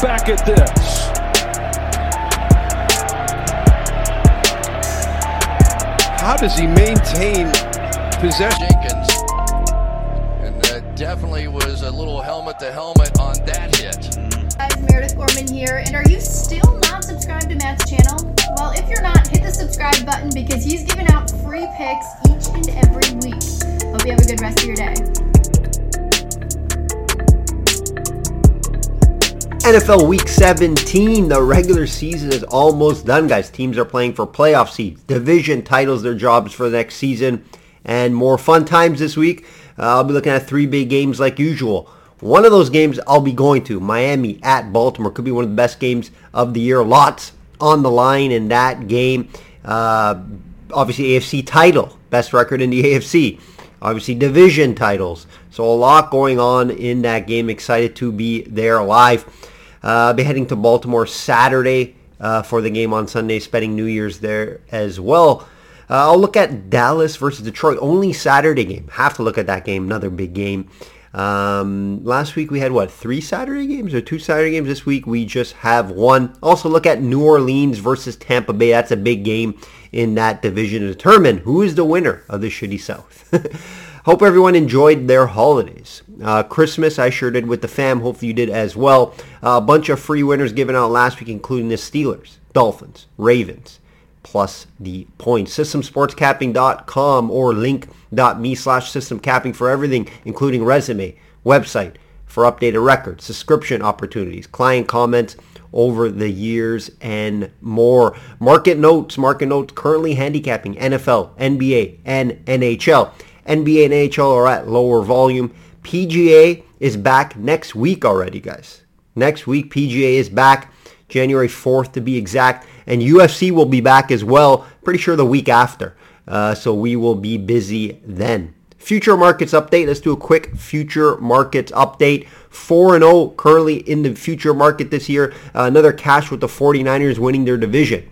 We gotta look back at this. How does he maintain possession? Jenkins. And that definitely was a little helmet to helmet on that hit. guys, Meredith Gorman here, and are you still not subscribed to Matt's channel? Well, if you're not, hit the subscribe button because he's giving out free picks each and every week. Hope you have a good rest of your day. NFL Week 17, the regular season is almost done, guys. Teams are playing for playoff seeds, division titles, their jobs for the next season, and more fun times this week. Uh, I'll be looking at three big games like usual. One of those games I'll be going to, Miami at Baltimore, could be one of the best games of the year. Lots on the line in that game. Uh, obviously, AFC title, best record in the AFC obviously division titles. So a lot going on in that game. Excited to be there live. Uh, I'll be heading to Baltimore Saturday uh, for the game on Sunday, spending New Year's there as well. Uh, I'll look at Dallas versus Detroit. Only Saturday game. Have to look at that game. Another big game. Um, last week we had what three Saturday games or two Saturday games. This week we just have one. Also look at New Orleans versus Tampa Bay. That's a big game in that division to determine who is the winner of the shitty South. Hope everyone enjoyed their holidays. Uh, Christmas, I sure did with the fam. Hopefully you did as well. Uh, a bunch of free winners given out last week, including the Steelers, Dolphins, Ravens, plus the points. Systemsportscapping.com or link.me slash systemcapping for everything, including resume, website, for updated records, subscription opportunities, client comments over the years and more. Market notes, market notes currently handicapping NFL, NBA, and NHL. NBA and NHL are at lower volume. PGA is back next week already, guys. Next week, PGA is back, January 4th to be exact. And UFC will be back as well, pretty sure the week after. Uh, so we will be busy then. Future markets update. Let's do a quick future markets update. 4-0 currently in the future market this year. Uh, another cash with the 49ers winning their division.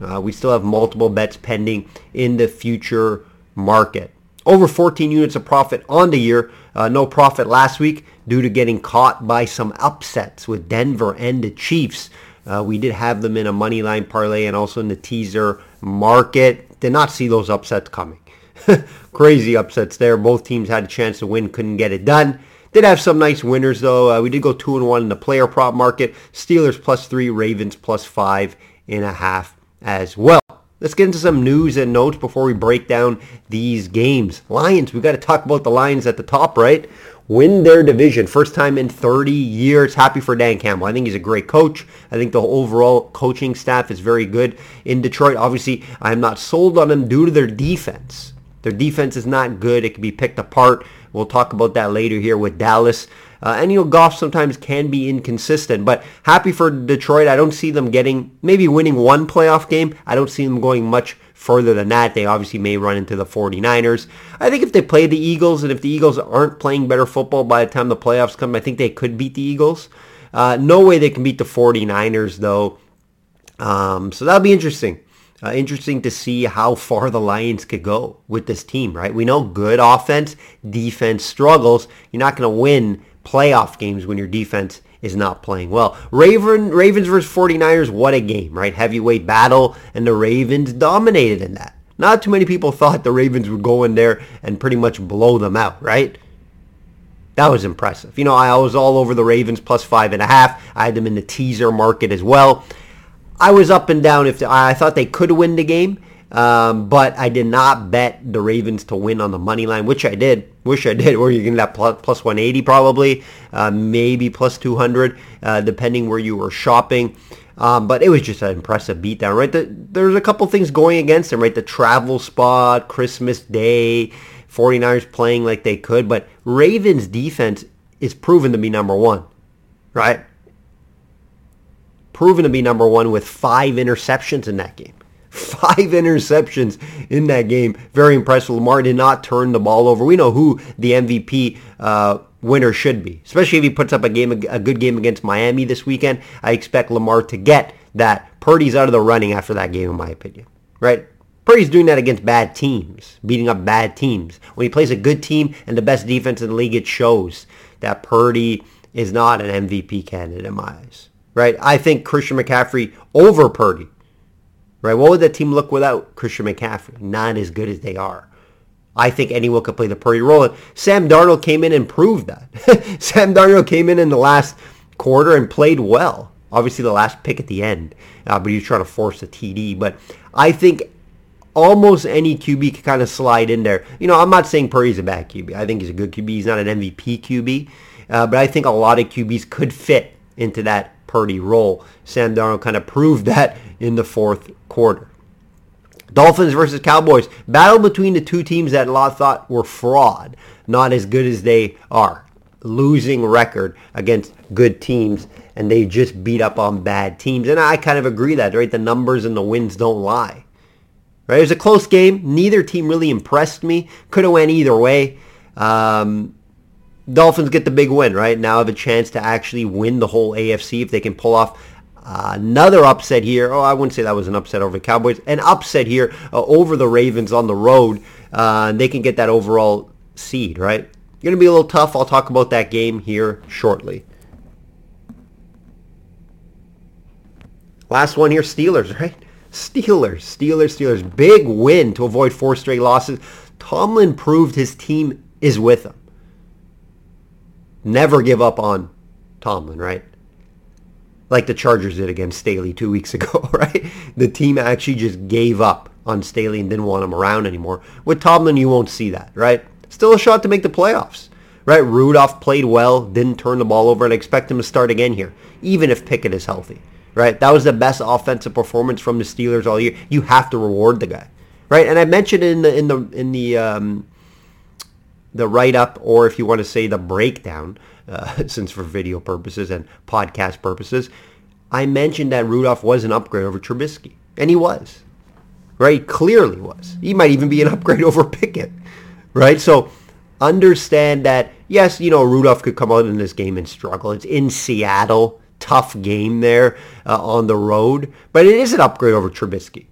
Uh, we still have multiple bets pending in the future market. Over 14 units of profit on the year. Uh, no profit last week due to getting caught by some upsets with Denver and the Chiefs. Uh, we did have them in a money line parlay and also in the teaser market. Did not see those upsets coming. Crazy upsets there. Both teams had a chance to win, couldn't get it done. Did have some nice winners though. Uh, we did go two and one in the player prop market. Steelers plus three, Ravens plus five and a half as well. Let's get into some news and notes before we break down these games. Lions, we've got to talk about the Lions at the top, right? Win their division. First time in 30 years. Happy for Dan Campbell. I think he's a great coach. I think the overall coaching staff is very good in Detroit. Obviously, I'm not sold on them due to their defense. Their defense is not good. It can be picked apart. We'll talk about that later here with Dallas. Uh, and, you know, Goff sometimes can be inconsistent, but happy for Detroit. I don't see them getting, maybe winning one playoff game. I don't see them going much further than that. They obviously may run into the 49ers. I think if they play the Eagles, and if the Eagles aren't playing better football by the time the playoffs come, I think they could beat the Eagles. Uh, no way they can beat the 49ers, though. Um, so that'll be interesting. Uh, interesting to see how far the Lions could go with this team, right? We know good offense, defense struggles. You're not going to win playoff games when your defense is not playing well. Raven, Ravens versus 49ers, what a game, right? Heavyweight battle, and the Ravens dominated in that. Not too many people thought the Ravens would go in there and pretty much blow them out, right? That was impressive. You know, I was all over the Ravens plus five and a half. I had them in the teaser market as well. I was up and down if I thought they could win the game, um, but I did not bet the Ravens to win on the money line, which I did. Wish I did. Where you can that plus, plus 180 probably, uh, maybe plus 200, uh, depending where you were shopping. Um, but it was just an impressive beatdown, right? The, there's a couple things going against them, right? The travel spot, Christmas Day, 49ers playing like they could, but Ravens defense is proven to be number one, right? proven to be number one with five interceptions in that game. Five interceptions in that game. Very impressive. Lamar did not turn the ball over. We know who the MVP uh, winner should be, especially if he puts up a game, a good game against Miami this weekend. I expect Lamar to get that. Purdy's out of the running after that game, in my opinion. Right? Purdy's doing that against bad teams, beating up bad teams. When he plays a good team and the best defense in the league, it shows that Purdy is not an MVP candidate in my eyes, right? I think Christian McCaffrey over Purdy, right? What would that team look without Christian McCaffrey? Not as good as they are. I think anyone could play the Purdy role. And Sam Darnold came in and proved that. Sam Darnold came in in the last quarter and played well. Obviously, the last pick at the end, uh, but he was trying to force a TD. But I think almost any QB could kind of slide in there. You know, I'm not saying Purdy's a bad QB. I think he's a good QB. He's not an MVP QB. Uh, but I think a lot of QBs could fit into that Purdy role. Sam Darnold kind of proved that in the fourth quarter. Dolphins versus Cowboys. Battle between the two teams that a lot thought were fraud. Not as good as they are. Losing record against good teams. And they just beat up on bad teams. And I kind of agree that, right? The numbers and the wins don't lie. Right? It was a close game. Neither team really impressed me. Could have went either way. Um, Dolphins get the big win, right? Now have a chance to actually win the whole AFC if they can pull off another upset here. Oh, I wouldn't say that was an upset over the Cowboys. An upset here uh, over the Ravens on the road. Uh, they can get that overall seed, right? Going to be a little tough. I'll talk about that game here shortly. Last one here, Steelers, right? Steelers, Steelers, Steelers. Big win to avoid four straight losses. Tomlin proved his team is with him. Never give up on Tomlin, right? Like the Chargers did against Staley two weeks ago, right? The team actually just gave up on Staley and didn't want him around anymore. With Tomlin, you won't see that, right? Still a shot to make the playoffs, right? Rudolph played well, didn't turn the ball over, and I expect him to start again here, even if Pickett is healthy, right? That was the best offensive performance from the Steelers all year. You have to reward the guy, right? And I mentioned in the in the in the um, the write-up, or if you want to say the breakdown, uh, since for video purposes and podcast purposes, I mentioned that Rudolph was an upgrade over Trubisky, and he was, right? He Clearly was. He might even be an upgrade over Pickett, right? So understand that, yes, you know, Rudolph could come out in this game and struggle. It's in Seattle, tough game there uh, on the road, but it is an upgrade over Trubisky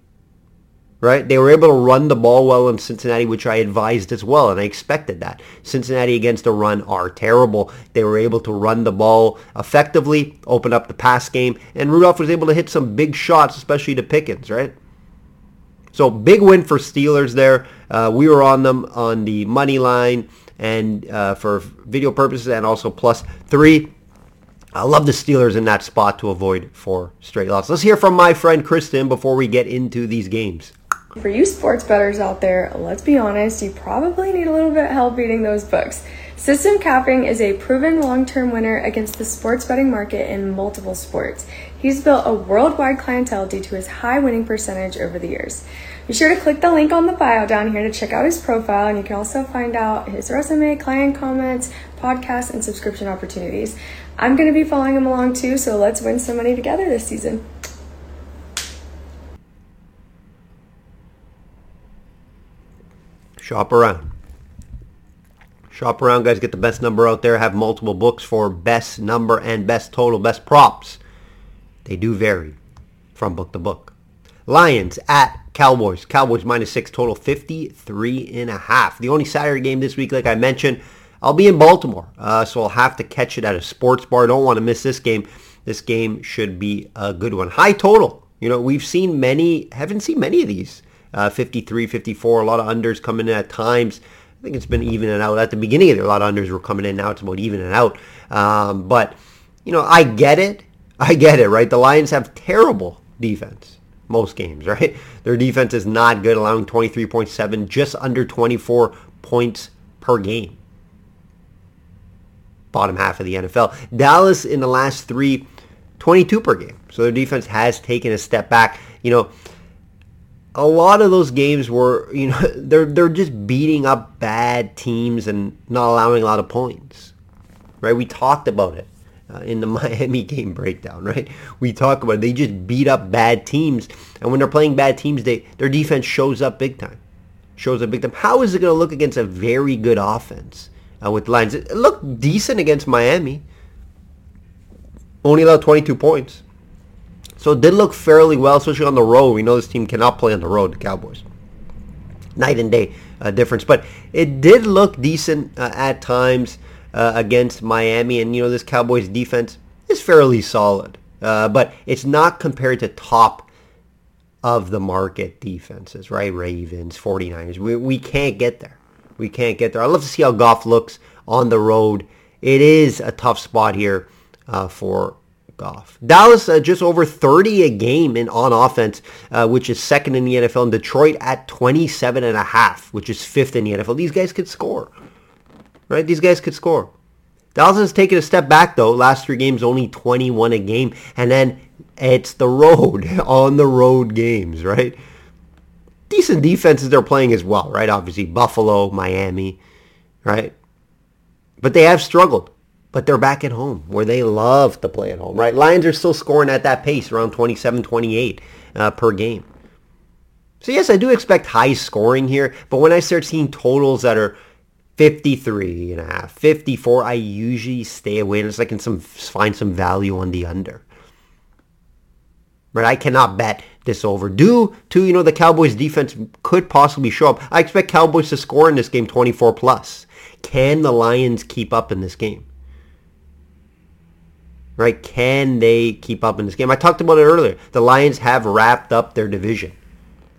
right? They were able to run the ball well in Cincinnati, which I advised as well, and I expected that. Cincinnati against the run are terrible. They were able to run the ball effectively, open up the pass game, and Rudolph was able to hit some big shots, especially to Pickens, right? So big win for Steelers there. Uh, we were on them on the money line and uh, for video purposes and also plus three. I love the Steelers in that spot to avoid four straight losses. Let's hear from my friend Kristen before we get into these games. For you sports bettors out there, let's be honest, you probably need a little bit of help beating those books. System Capping is a proven long-term winner against the sports betting market in multiple sports. He's built a worldwide clientele due to his high winning percentage over the years. Be sure to click the link on the bio down here to check out his profile, and you can also find out his resume, client comments, podcasts, and subscription opportunities. I'm going to be following him along too, so let's win some money together this season. Shop around. Shop around, guys. Get the best number out there. Have multiple books for best number and best total, best props. They do vary from book to book. Lions at Cowboys. Cowboys minus six total, 53 and a half. The only Saturday game this week, like I mentioned, I'll be in Baltimore. Uh, so I'll have to catch it at a sports bar. Don't want to miss this game. This game should be a good one. High total. You know, we've seen many, haven't seen many of these uh, 53, 54, a lot of unders coming in at times. I think it's been even and out. At the beginning of the year, a lot of unders were coming in. Now it's about even and out. Um, but, you know, I get it. I get it, right? The Lions have terrible defense most games, right? Their defense is not good, allowing 23.7, just under 24 points per game. Bottom half of the NFL. Dallas in the last three, 22 per game. So their defense has taken a step back. You know, a lot of those games were, you know, they're they're just beating up bad teams and not allowing a lot of points, right? We talked about it uh, in the Miami game breakdown, right? We talk about it. they just beat up bad teams, and when they're playing bad teams, they their defense shows up big time, shows up big time. How is it going to look against a very good offense uh, with lines? It looked decent against Miami. Only allowed 22 points. So it did look fairly well, especially on the road. We know this team cannot play on the road, the Cowboys. Night and day uh, difference. But it did look decent uh, at times. uh, against Miami, and you know this Cowboys defense is fairly solid, uh, but it's not compared to top of the market defenses, right? Ravens, 49ers. We, we can't get there. We can't get there. I'd love to see how Goff looks on the road. It is a tough spot here uh, for Goff. Dallas uh, just over 30 a game in on offense, uh, which is second in the NFL. And Detroit at 27 and a half, which is fifth in the NFL. These guys could score, right? These guys could score. Dallas has taken a step back though. Last three games only 21 a game, and then it's the road on the road games, right? Decent defenses they're playing as well, right? Obviously Buffalo, Miami, right? But they have struggled. But they're back at home where they love to play at home, right? Lions are still scoring at that pace, around 27, 28 uh, per game. So yes, I do expect high scoring here, but when I start seeing totals that are 53 and a half, 54, I usually stay away unless I can some find some value on the under. But I cannot bet this over. Due to, you know, the Cowboys defense could possibly show up. I expect Cowboys to score in this game 24 plus. Can the Lions keep up in this game? Right? Can they keep up in this game? I talked about it earlier. The Lions have wrapped up their division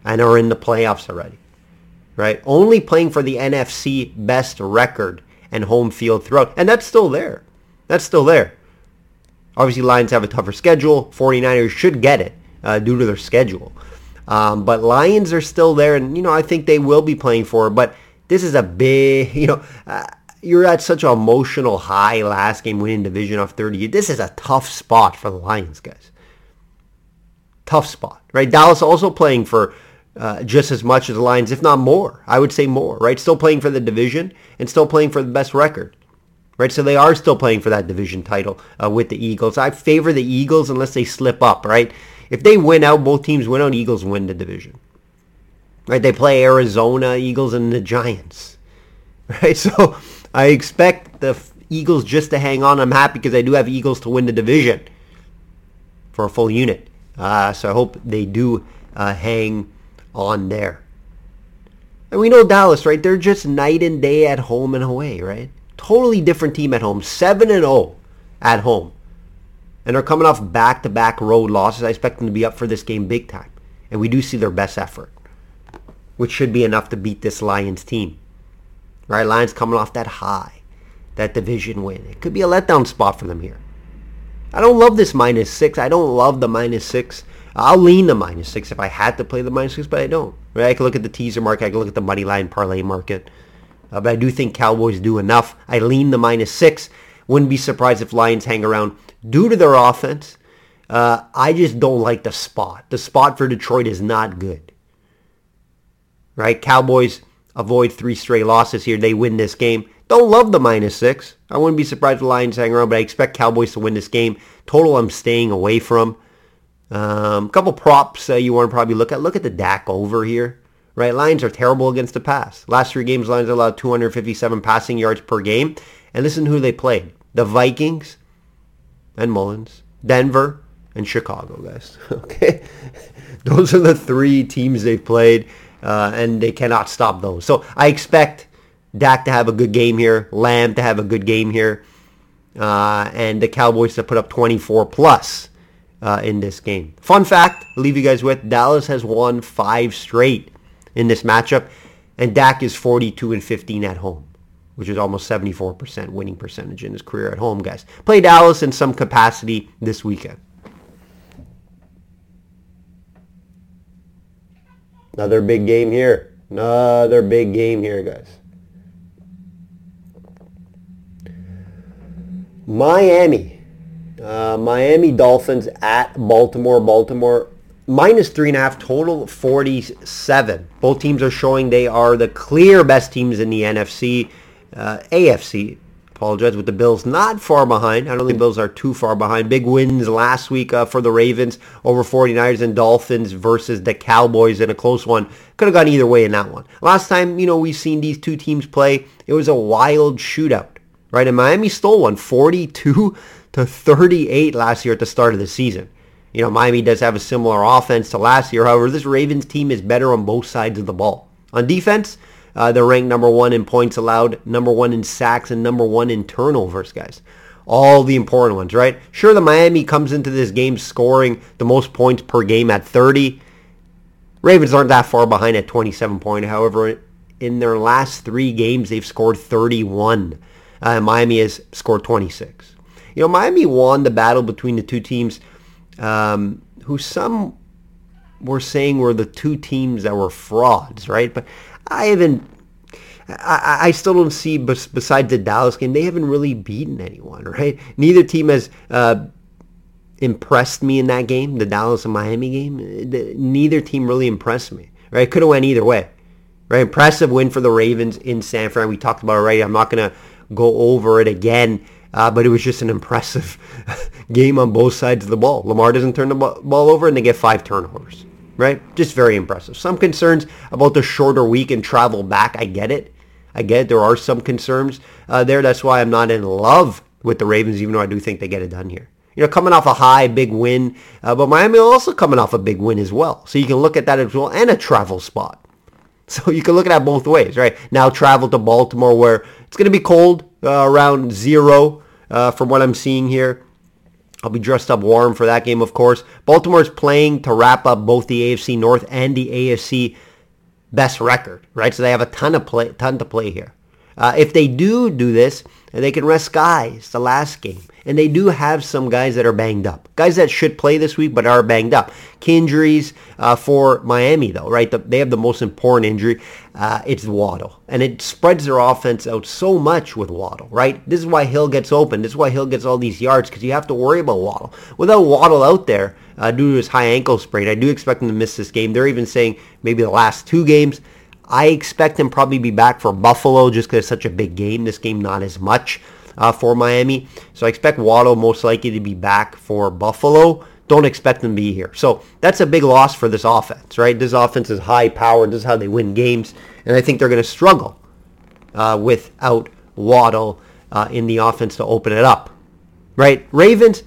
and are in the playoffs already right? Only playing for the NFC best record and home field throughout. And that's still there. That's still there. Obviously, Lions have a tougher schedule. 49ers should get it uh, due to their schedule. Um, but Lions are still there, and, you know, I think they will be playing for it. But this is a big, you know, uh, you're at such an emotional high last game winning division of 30. This is a tough spot for the Lions, guys. Tough spot, right? Dallas also playing for uh, just as much as the Lions, if not more. I would say more, right? Still playing for the division and still playing for the best record, right? So they are still playing for that division title uh, with the Eagles. I favor the Eagles unless they slip up, right? If they win out, both teams win out, Eagles win the division, right? They play Arizona, Eagles, and the Giants, right? So I expect the Eagles just to hang on. I'm happy because I do have Eagles to win the division for a full unit. Uh, so I hope they do uh, hang on there. And we know Dallas, right? They're just night and day at home and away, right? Totally different team at home. 7 and 0 at home. And they're coming off back-to-back road losses. I expect them to be up for this game big time. And we do see their best effort, which should be enough to beat this Lions team. Right? Lions coming off that high, that division win. It could be a letdown spot for them here. I don't love this minus six. I don't love the minus six. I'll lean the minus six if I had to play the minus six, but I don't. Right? I can look at the teaser market. I can look at the money line parlay market. Uh, but I do think Cowboys do enough. I lean the minus six. Wouldn't be surprised if Lions hang around due to their offense. Uh, I just don't like the spot. The spot for Detroit is not good. Right? Cowboys avoid three straight losses here. They win this game. Don't love the minus six. I wouldn't be surprised if the Lions hang around, but I expect Cowboys to win this game. Total I'm staying away from. A um, couple props uh, you want to probably look at. Look at the Dak over here. Right, Lions are terrible against the pass. Last three games, Lions allowed 257 passing yards per game. And listen to who they played. The Vikings and Mullens, Denver and Chicago, guys. okay? Those are the three teams they've played, uh, and they cannot stop those. So I expect Dak to have a good game here, Lamb to have a good game here, uh, and the Cowboys to put up 24 plus uh, in this game. Fun fact, I'll leave you guys with, Dallas has won five straight in this matchup, and Dak is 42 and 15 at home, which is almost 74% winning percentage in his career at home, guys. Play Dallas in some capacity this weekend. Another big game here. Another big game here, guys. Miami uh, Miami Dolphins at Baltimore. Baltimore minus three and a half total 47 both teams are showing they are the clear best teams in the nfc uh, afc apologize with the bills not far behind i don't think the bills are too far behind big wins last week uh, for the ravens over 49ers and dolphins versus the cowboys in a close one could have gone either way in that one last time you know we've seen these two teams play it was a wild shootout right and miami stole one 42 to 38 last year at the start of the season. You know, Miami does have a similar offense to last year. However, this Ravens team is better on both sides of the ball. On defense, Uh, they're ranked number one in points allowed, number one in sacks, and number one in turnovers, guys. All the important ones, right? Sure, the Miami comes into this game scoring the most points per game at 30. Ravens aren't that far behind at 27 point. However, in their last three games, they've scored 31. Uh, Miami has scored 26. You know, Miami won the battle between the two teams um, who some were saying were the two teams that were frauds, right? But I haven't. I, I still don't see, besides the Dallas game, they haven't really beaten anyone, right? Neither team has uh, impressed me in that game, the Dallas and Miami game. Neither team really impressed me, right? Could have went either way, right? Impressive win for the Ravens in San Fran. We talked about it already. I'm not going to go over it again. Uh, but it was just an impressive game on both sides of the ball. Lamar doesn't turn the ball over, and they get five turnovers. Right? Just very impressive. Some concerns about the shorter week and travel back. I get it. I get it. There are some concerns uh, there. That's why I'm not in love with the Ravens, even though I do think they get it done here. You know, coming off a high, big win, uh, but Miami also coming off a big win as well. So you can look at that as well, and a travel spot. So you can look at that both ways, right? Now travel to Baltimore where it's going to be cold, uh, around zero uh, from what I'm seeing here. I'll be dressed up warm for that game, of course. Baltimore's playing to wrap up both the AFC North and the AFC best record, right? So they have a ton of play, ton to play here. Uh, if they do do this, they can rest guys the last game. And they do have some guys that are banged up. Guys that should play this week but are banged up. Key injuries uh, for Miami, though, right? The, they have the most important injury. Uh, it's Waddle. And it spreads their offense out so much with Waddle, right? This is why Hill gets open. This is why Hill gets all these yards because you have to worry about Waddle. Without Waddle out there uh, due to his high ankle sprain, I do expect him to miss this game. They're even saying maybe the last two games. I expect him probably be back for Buffalo just because it's such a big game. This game not as much uh, for Miami. So I expect Waddle most likely to be back for Buffalo. Don't expect them to be here. So that's a big loss for this offense, right? This offense is high powered. This is how they win games. And I think they're going to struggle uh, without Waddle uh, in the offense to open it up, right? Ravens,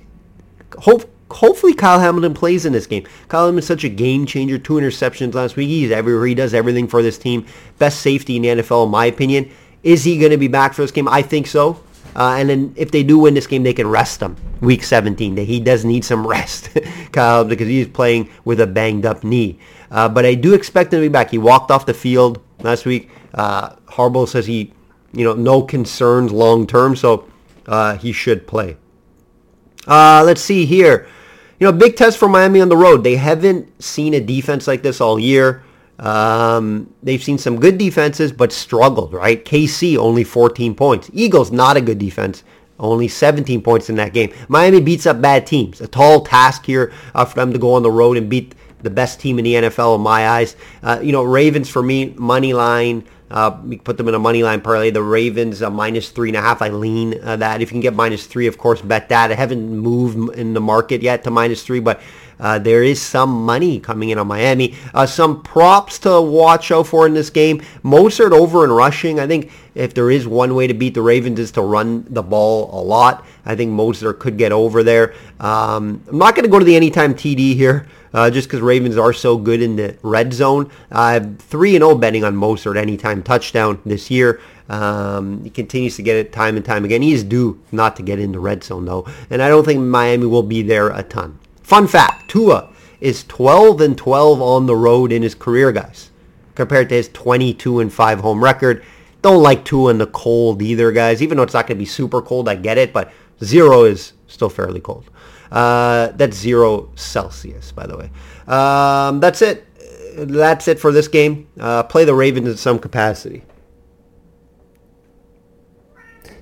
hope, hopefully Kyle Hamilton plays in this game. Kyle Hamilton is such a game changer. Two interceptions last week. He's everywhere. He does everything for this team. Best safety in the NFL, in my opinion. Is he going to be back for this game? I think so. Uh, and then if they do win this game, they can rest him week 17. He does need some rest, Kyle, because he's playing with a banged up knee. Uh, but I do expect him to be back. He walked off the field last week. Uh, Harbaugh says he, you know, no concerns long term, so uh, he should play. Uh, let's see here. You know, big test for Miami on the road. They haven't seen a defense like this all year. Um, they've seen some good defenses, but struggled, right? KC only 14 points. Eagles, not a good defense. Only 17 points in that game. Miami beats up bad teams. A tall task here uh, for them to go on the road and beat the best team in the NFL in my eyes. Uh, you know, Ravens for me, money line. Uh, we put them in a money line parlay. The Ravens uh, minus three and a half. I lean uh, that. If you can get minus three, of course, bet that. I haven't moved in the market yet to minus three, but uh, there is some money coming in on Miami. Uh, some props to watch out for in this game. Mostert over in rushing. I think if there is one way to beat the Ravens is to run the ball a lot. I think Mostert could get over there. Um, I'm not going to go to the anytime TD here. Uh, just because Ravens are so good in the red zone. I have 3 and 0 betting on Mostert anytime touchdown this year. Um, he continues to get it time and time again. He is due not to get in the red zone, though. And I don't think Miami will be there a ton. Fun fact, Tua is 12 and 12 on the road in his career, guys, compared to his 22 and 5 home record. Don't like Tua in the cold either, guys. Even though it's not going to be super cold, I get it, but zero is still fairly cold. Uh, that's zero Celsius, by the way. Um, that's it. That's it for this game. Uh, play the Ravens in some capacity.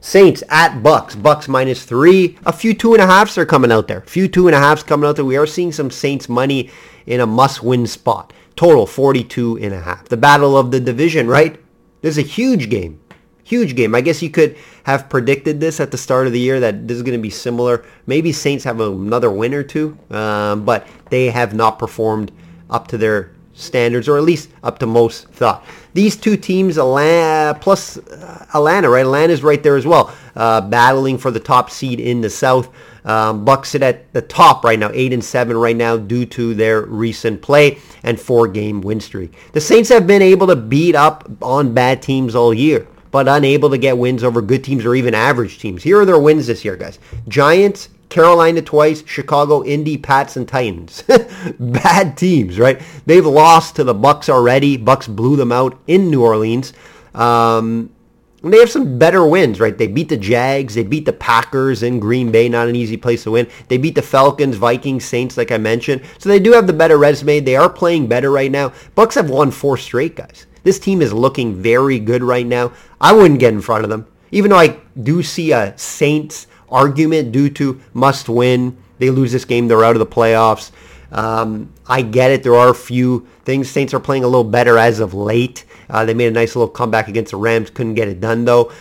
Saints at Bucks. Bucks minus three. A few two and a halves are coming out there. A few two and a halves coming out there. We are seeing some Saints money in a must-win spot. Total 42 and a half. The battle of the division, right? This is a huge game. Huge game. I guess you could have predicted this at the start of the year that this is going to be similar. Maybe Saints have another win or two, um, but they have not performed up to their standards, or at least up to most thought. These two teams, Atlanta, plus uh, Atlanta, right? Atlanta's right there as well, uh, battling for the top seed in the South. Um, Bucks sit at the top right now, eight and seven right now, due to their recent play and four-game win streak. The Saints have been able to beat up on bad teams all year, but unable to get wins over good teams or even average teams. Here are their wins this year, guys: Giants, Carolina twice, Chicago, Indy, Pats, and Titans. Bad teams, right? They've lost to the Bucks already. Bucks blew them out in New Orleans. Um, they have some better wins, right? They beat the Jags. They beat the Packers in Green Bay. Not an easy place to win. They beat the Falcons, Vikings, Saints, like I mentioned. So they do have the better resume. They are playing better right now. Bucks have won four straight, guys. This team is looking very good right now. I wouldn't get in front of them. Even though I do see a Saints argument due to must win. They lose this game, they're out of the playoffs. Um, I get it. There are a few things. Saints are playing a little better as of late. Uh, they made a nice little comeback against the Rams. Couldn't get it done though.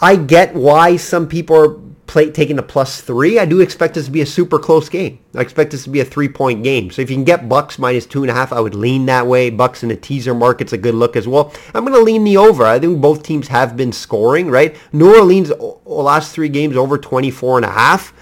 I get why some people are play, taking the plus three. I do expect this to be a super close game. I expect this to be a three-point game. So if you can get Bucks minus two and a half, I would lean that way. Bucks in the teaser market's a good look as well. I'm going to lean the over. I think both teams have been scoring, right? New Orleans last three games over 24 and a half.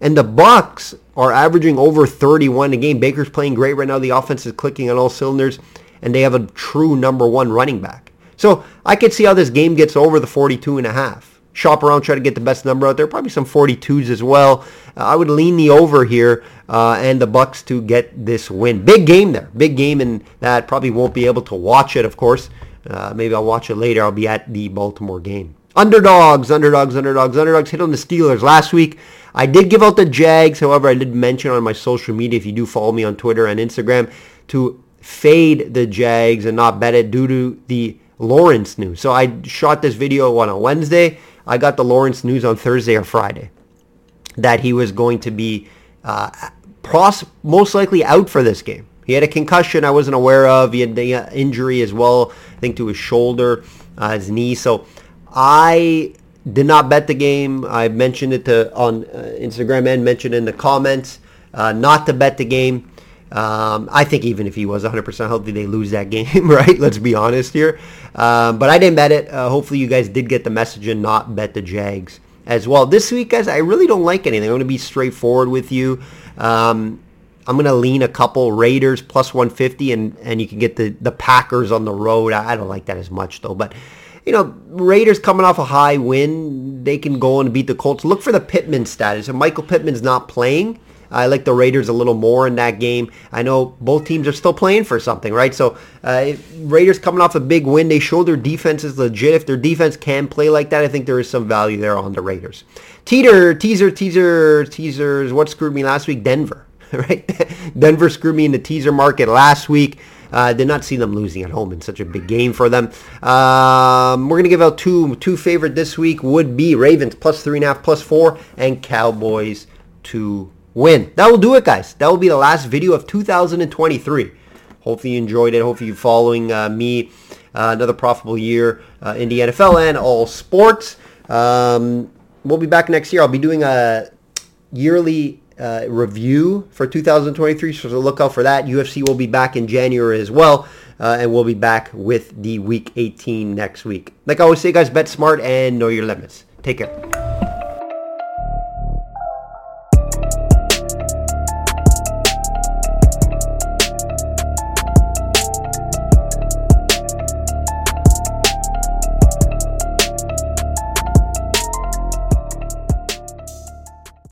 And the Bucks are averaging over 31 a game. Baker's playing great right now. The offense is clicking on all cylinders. And they have a true number one running back. So I could see how this game gets over the 42 and a half shop around, try to get the best number out there. Probably some 42s as well. Uh, I would lean the over here uh, and the Bucks to get this win. Big game there. Big game and that probably won't be able to watch it, of course. Uh, maybe I'll watch it later. I'll be at the Baltimore game. Underdogs, underdogs, underdogs, underdogs hit on the Steelers last week. I did give out the Jags. However, I did mention on my social media, if you do follow me on Twitter and Instagram, to fade the Jags and not bet it due to the Lawrence news. So I shot this video on a Wednesday. I got the Lawrence news on Thursday or Friday that he was going to be uh, pros- most likely out for this game. He had a concussion I wasn't aware of. He had the uh, injury as well, I think to his shoulder, uh, his knee. So I did not bet the game. I mentioned it to, on uh, Instagram and mentioned in the comments uh, not to bet the game. Um, I think even if he was 100% healthy, they lose that game, right? Let's be honest here. Um, but I didn't bet it. Uh, hopefully you guys did get the message and not bet the Jags as well. This week, guys, I really don't like anything. I'm going to be straightforward with you. Um, I'm going to lean a couple Raiders plus 150, and, and you can get the, the Packers on the road. I don't like that as much, though. But, you know, Raiders coming off a high win, they can go and beat the Colts. Look for the Pittman status. If Michael Pittman's not playing, I like the Raiders a little more in that game. I know both teams are still playing for something, right? So uh, Raiders coming off a big win. They show their defense is legit. If their defense can play like that, I think there is some value there on the Raiders. Teeter, teaser, teaser, teasers. What screwed me last week? Denver, right? Denver screwed me in the teaser market last week. Uh, did not see them losing at home in such a big game for them. Um, we're gonna give out two two favorite this week would be Ravens plus three and a half, plus four, and Cowboys two win. That will do it, guys. That will be the last video of 2023. Hopefully you enjoyed it. Hopefully you're following uh, me. Uh, another profitable year uh, in the NFL and all sports. Um, we'll be back next year. I'll be doing a yearly uh, review for 2023, so look out for that. UFC will be back in January as well, uh, and we'll be back with the Week 18 next week. Like I always say, guys, bet smart and know your limits. Take care.